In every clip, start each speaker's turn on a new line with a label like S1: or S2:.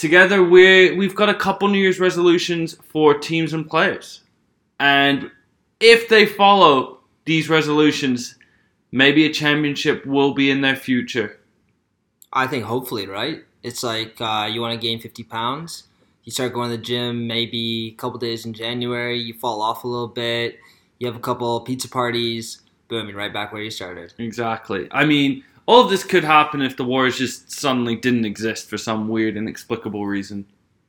S1: together we we've got a couple New Year's resolutions for teams and players, and if they follow these resolutions, maybe a championship will be in their future.
S2: I think hopefully, right? It's like uh, you want to gain 50 pounds. You start going to the gym maybe a couple days in January. You fall off a little bit. You have a couple pizza parties. Boom, you're right back where you started.
S1: Exactly. I mean, all of this could happen if the Warriors just suddenly didn't exist for some weird, inexplicable reason.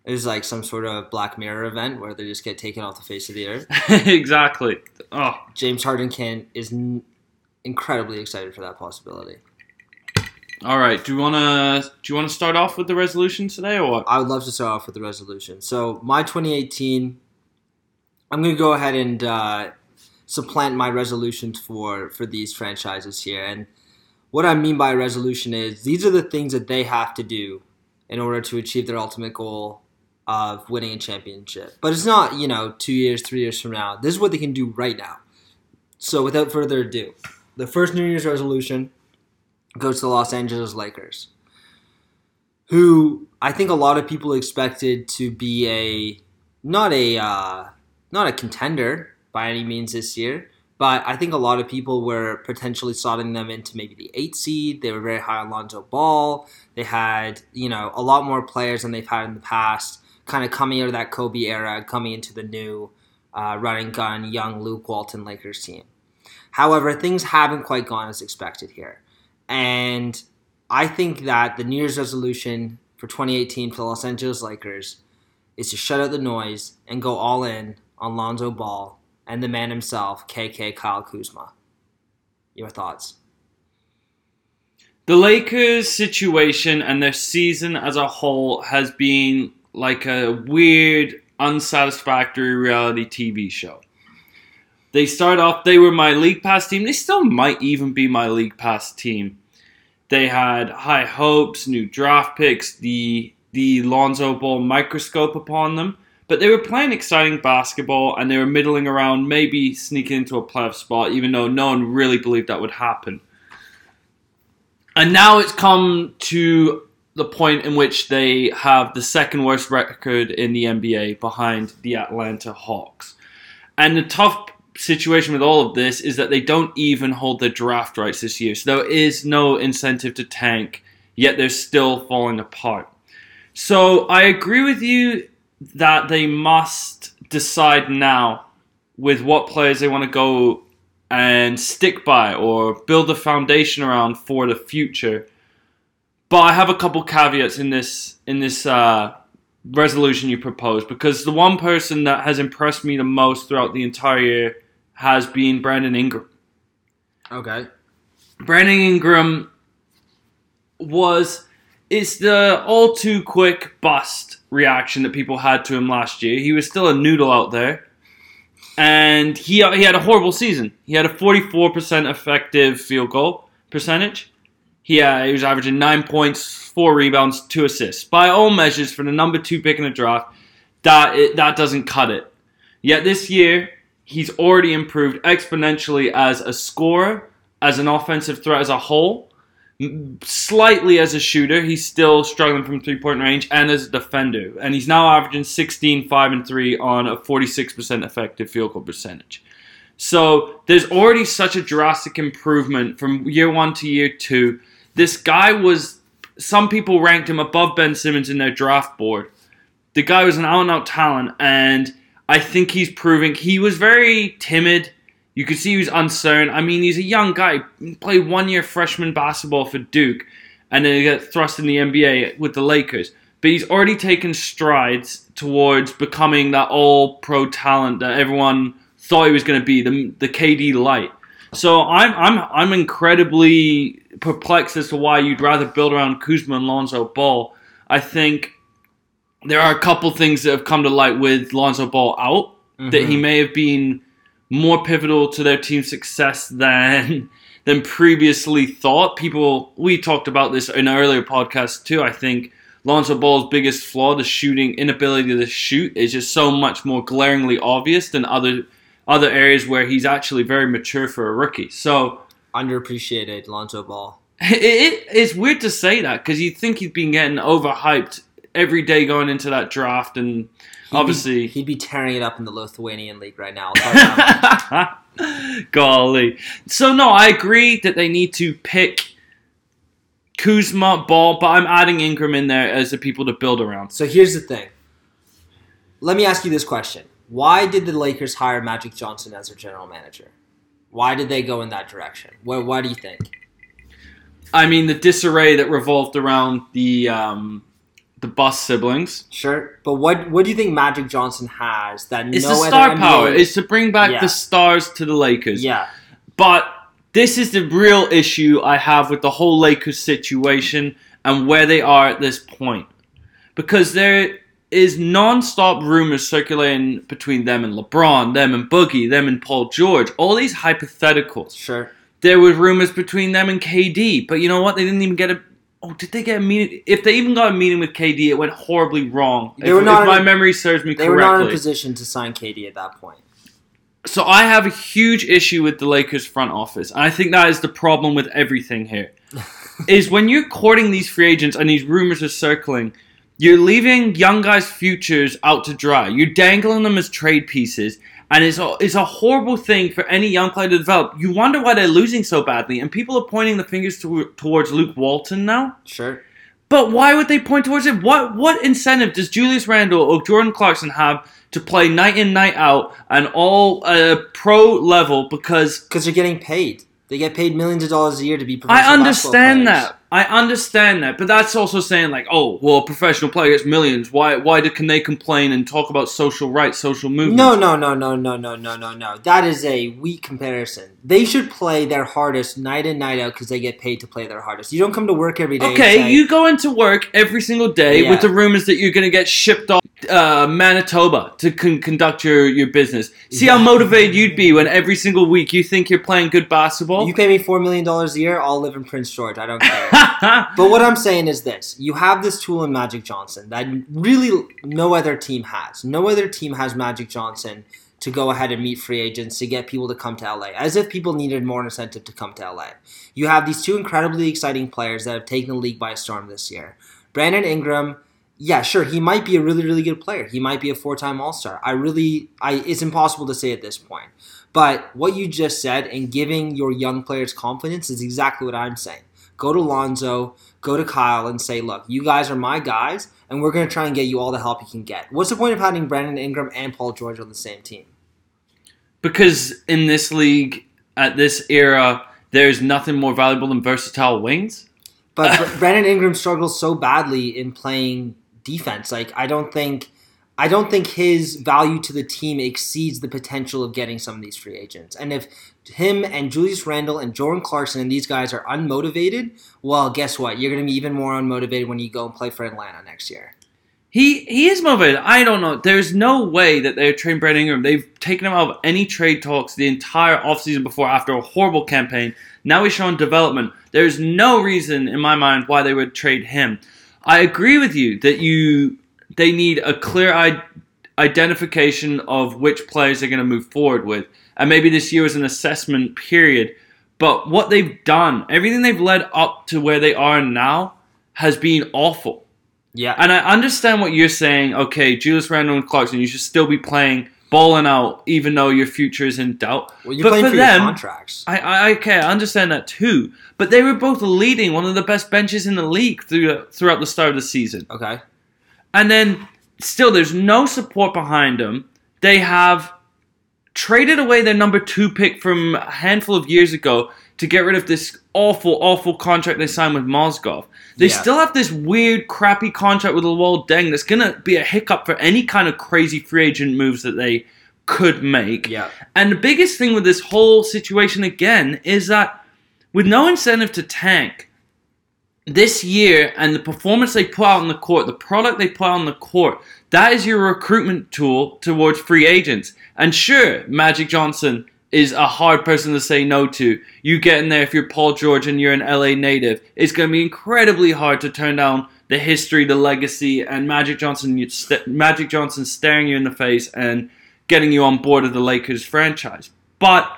S2: It was like some sort of Black Mirror event where they just get taken off the face of the earth.
S1: exactly. Oh,
S2: James Harden can is n- incredibly excited for that possibility.
S1: all right. Do you wanna do you wanna start off with the resolutions today or what?
S2: I would love to start off with the resolution. So my 2018, I'm going to go ahead and uh, supplant my resolutions for for these franchises here. And what I mean by resolution is these are the things that they have to do in order to achieve their ultimate goal of winning a championship. But it's not you know two years, three years from now. This is what they can do right now. So without further ado, the first New Year's resolution goes to the Los Angeles Lakers who I think a lot of people expected to be a not a uh, not a contender by any means this year, but I think a lot of people were potentially slotting them into maybe the eight seed. They were very high on Lonzo Ball. They had you know a lot more players than they've had in the past, kind of coming out of that Kobe era, coming into the new uh, running gun young Luke Walton Lakers team. However, things haven't quite gone as expected here, and I think that the New Year's resolution for 2018 for the Los Angeles Lakers is to shut out the noise and go all in on Lonzo Ball and the man himself, KK Kyle Kuzma. Your thoughts?
S1: The Lakers' situation and their season as a whole has been like a weird, unsatisfactory reality TV show. They start off, they were my League Pass team. They still might even be my League Pass team. They had high hopes, new draft picks, the the Lonzo Ball microscope upon them. But they were playing exciting basketball and they were middling around, maybe sneaking into a playoff spot, even though no one really believed that would happen. And now it's come to the point in which they have the second worst record in the NBA behind the Atlanta Hawks. And the tough situation with all of this is that they don't even hold the draft rights this year. So there is no incentive to tank, yet they're still falling apart. So I agree with you that they must decide now with what players they want to go and stick by or build a foundation around for the future. But I have a couple caveats in this in this uh, resolution you proposed because the one person that has impressed me the most throughout the entire year has been Brandon Ingram.
S2: Okay.
S1: Brandon Ingram was it's the all too quick bust reaction that people had to him last year. He was still a noodle out there. And he he had a horrible season. He had a 44% effective field goal percentage. He, uh, he was averaging 9 points, 4 rebounds, 2 assists. By all measures, for the number 2 pick in the draft, that, it, that doesn't cut it. Yet this year, he's already improved exponentially as a scorer, as an offensive threat as a whole, slightly as a shooter. He's still struggling from three point range, and as a defender. And he's now averaging 16, 5, and 3 on a 46% effective field goal percentage. So there's already such a drastic improvement from year one to year two. This guy was, some people ranked him above Ben Simmons in their draft board. The guy was an out and out talent, and I think he's proving he was very timid. You could see he was uncertain. I mean, he's a young guy. He played one year freshman basketball for Duke, and then he got thrust in the NBA with the Lakers. But he's already taken strides towards becoming that all pro talent that everyone thought he was going to be, the, the KD light. So I'm I'm I'm incredibly perplexed as to why you'd rather build around Kuzma and Lonzo Ball. I think there are a couple things that have come to light with Lonzo Ball out that he mm-hmm. may have been more pivotal to their team's success than than previously thought. People we talked about this in an earlier podcast too. I think Lonzo Ball's biggest flaw, the shooting inability to shoot, is just so much more glaringly obvious than other other areas where he's actually very mature for a rookie. So
S2: Underappreciated Lonzo Ball.
S1: it, it, it's weird to say that because you think he's been getting overhyped every day going into that draft, and
S2: He'd be-
S1: obviously,
S2: he'd be tearing it up in the Lithuanian league right now. I'll tell you that much.
S1: golly. So no, I agree that they need to pick Kuzma, Ball, but I'm adding Ingram in there as the people to build around.
S2: So here's the thing. Let me ask you this question: Why did the Lakers hire Magic Johnson as their general manager? Why did they go in that direction? Why, why do you think?
S1: I mean, the disarray that revolved around the um, the Buss siblings.
S2: Sure, but what what do you think Magic Johnson has that
S1: It's
S2: no
S1: the star
S2: NBA
S1: power. It's to bring back
S2: Yeah.
S1: the stars to the Lakers.
S2: yeah,
S1: But this is the real issue I have with the whole Lakers situation and where they are at this point. Because there is non-stop rumors circulating between them and LeBron, them and Boogie, them and Paul George, all these hypotheticals.
S2: sure.
S1: There were rumors between them and KD, but you know what? They didn't even get a Oh, did they get a meeting? If they even got a meeting with KD, it went horribly wrong.
S2: They
S1: if,
S2: were not
S1: if my
S2: a-
S1: memory serves me
S2: They were not in a position to sign KD at that point.
S1: So I have a huge issue with the Lakers front office. And I think that is the problem with everything here. is when you're courting these free agents and these rumors are circling, you're leaving young guys' futures out to dry. You're dangling them as trade pieces. And it's a, it's a horrible thing for any young player to develop. You wonder why they're losing so badly. And people are pointing the fingers to, towards Luke Walton now.
S2: Sure.
S1: But why would they point towards it? What what incentive does Julius Randle or Jordan Clarkson have to play night in night out and all uh, pro level? Because
S2: Because they're getting paid. They get paid millions of dollars a year to be professional
S1: I understand that. I understand that, but that's also saying like, oh, well, a professional player gets millions. Why? Why do, can they complain and talk about social rights, social movements?
S2: No, no, no, no, no, no, no, no, no. That is a weak comparison. They should play their hardest night in, night out because they get paid to play their hardest. You don't come to work every day.
S1: Okay,
S2: say,
S1: you go into work every single day
S2: Yeah.
S1: with the rumors that you're going to get shipped off uh, Manitoba to con- conduct your, your business. See how motivated you'd be when every single week you think you're playing good basketball.
S2: You pay me four million dollars a year, I'll live in Prince George. I don't care. but what I'm saying is this: you have this tool in Magic Johnson that really no other team has. No other team has Magic Johnson to go ahead and meet free agents to get people to come to LA, as if people needed more incentive to come to LA. You have these two incredibly exciting players that have taken the league by storm this year. Brandon Ingram, yeah, sure, he might be a really, really good player. He might be a four-time All-Star. I really, I it's impossible to say at this point. But what you just said and giving your young players confidence is exactly what I'm saying. Go to Lonzo, go to Kyle, and say, look, you guys are my guys, and we're going to try and get you all the help you can get. What's the point of having Brandon Ingram and Paul George on the same team?
S1: because in this league, at this era, there's nothing more valuable than versatile wings.
S2: But Brandon Ingram struggles so badly in playing defense. Like I don't think I don't think his value to the team exceeds the potential of getting some of these free agents. And if him and Julius Randle and Jordan Clarkson and these guys are unmotivated, well, guess what? You're going to be even more unmotivated when you go and play for Atlanta next year.
S1: He he is motivated. I don't know. There's no way that they're trading Brandon Ingram. They've taken him out of any trade talks the entire offseason before after a horrible campaign. Now he's showing development. There's no reason in my mind why they would trade him. I agree with you that you they need a clear I- identification of which players they're going to move forward with. And maybe this year is an assessment period. But what they've done, everything they've led up to where they are now, has been awful.
S2: Yeah.
S1: And I understand what you're saying. Okay, Julius Randle and Clarkson, you should still be playing, balling out, even though your future is in doubt.
S2: well, you're
S1: but
S2: playing
S1: for
S2: for,
S1: them-
S2: contracts.
S1: I, I okay, I understand that too. But they were both leading one of the best benches in the league through, throughout the start of the season.
S2: Okay.
S1: And then still, there's no support behind them. They have traded away their number two pick from a handful of years ago to get rid of this awful, awful contract they signed with Mozgov. They
S2: Yeah.
S1: still have this weird, crappy contract with Luol Deng that's going to be a hiccup for any kind of crazy free agent moves that they could make.
S2: Yeah.
S1: And the biggest thing with this whole situation again is that with no incentive to tank, this year and the performance they put out on the court, the product they put out on the court, that is your recruitment tool towards free agents. And sure, Magic Johnson is a hard person to say no to. You get in there if you're Paul George and you're an LA native, it's going to be incredibly hard to turn down the history, the legacy, and Magic Johnson, st- Magic Johnson staring you in the face and getting you on board of the Lakers franchise. But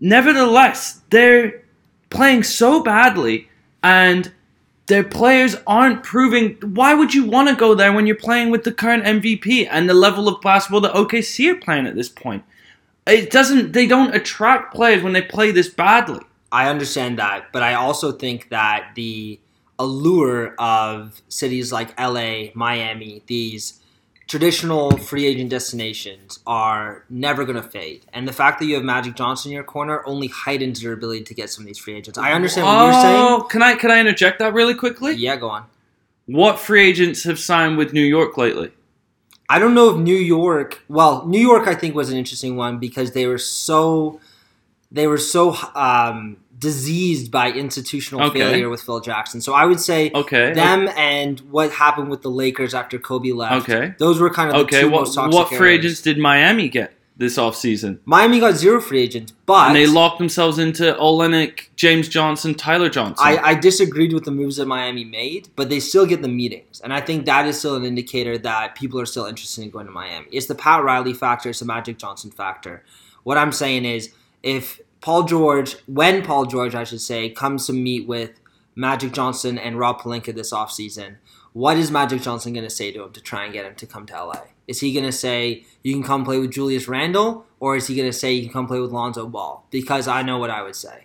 S1: nevertheless, they're playing so badly, and their players aren't proving. Why would you want to go there when you're playing with the current MVP and the level of basketball that OKC are playing at this point? It doesn't. They don't attract players when they play this badly.
S2: I understand that, but I also think that the allure of cities like LA, Miami, these traditional free agent destinations are never going to fade. And the fact that you have Magic Johnson in your corner only heightens your ability to get some of these free agents. I understand what you're saying.
S1: Oh, Can I can I interject that really quickly?
S2: Yeah, go on.
S1: What free agents have signed with New York lately?
S2: I don't know if New York. Well, New York, I think was an interesting one because they were so they were so um, diseased by institutional
S1: Okay.
S2: failure with Phil Jackson. So I would say
S1: Okay.
S2: them and what happened with the Lakers after Kobe left.
S1: Okay.
S2: those were kind of the
S1: Okay.
S2: two
S1: What
S2: most toxic
S1: what free agents did Miami get this offseason?
S2: Miami got zero free agents, but
S1: And they locked themselves into Olynyk, James Johnson, Tyler Johnson.
S2: I, I disagreed with the moves that Miami made, but they still get the meetings. And I think that is still an indicator that people are still interested in going to Miami. It's the Pat Riley factor, it's the Magic Johnson factor. What I'm saying is if Paul George, when Paul George, I should say, comes to meet with Magic Johnson and Rob Pelinka this offseason, what is Magic Johnson going to say to him to try and get him to come to LA? Is he going to say, you can come play with Julius Randle? Or is he going to say, you can come play with Lonzo Ball? Because I know what I would say.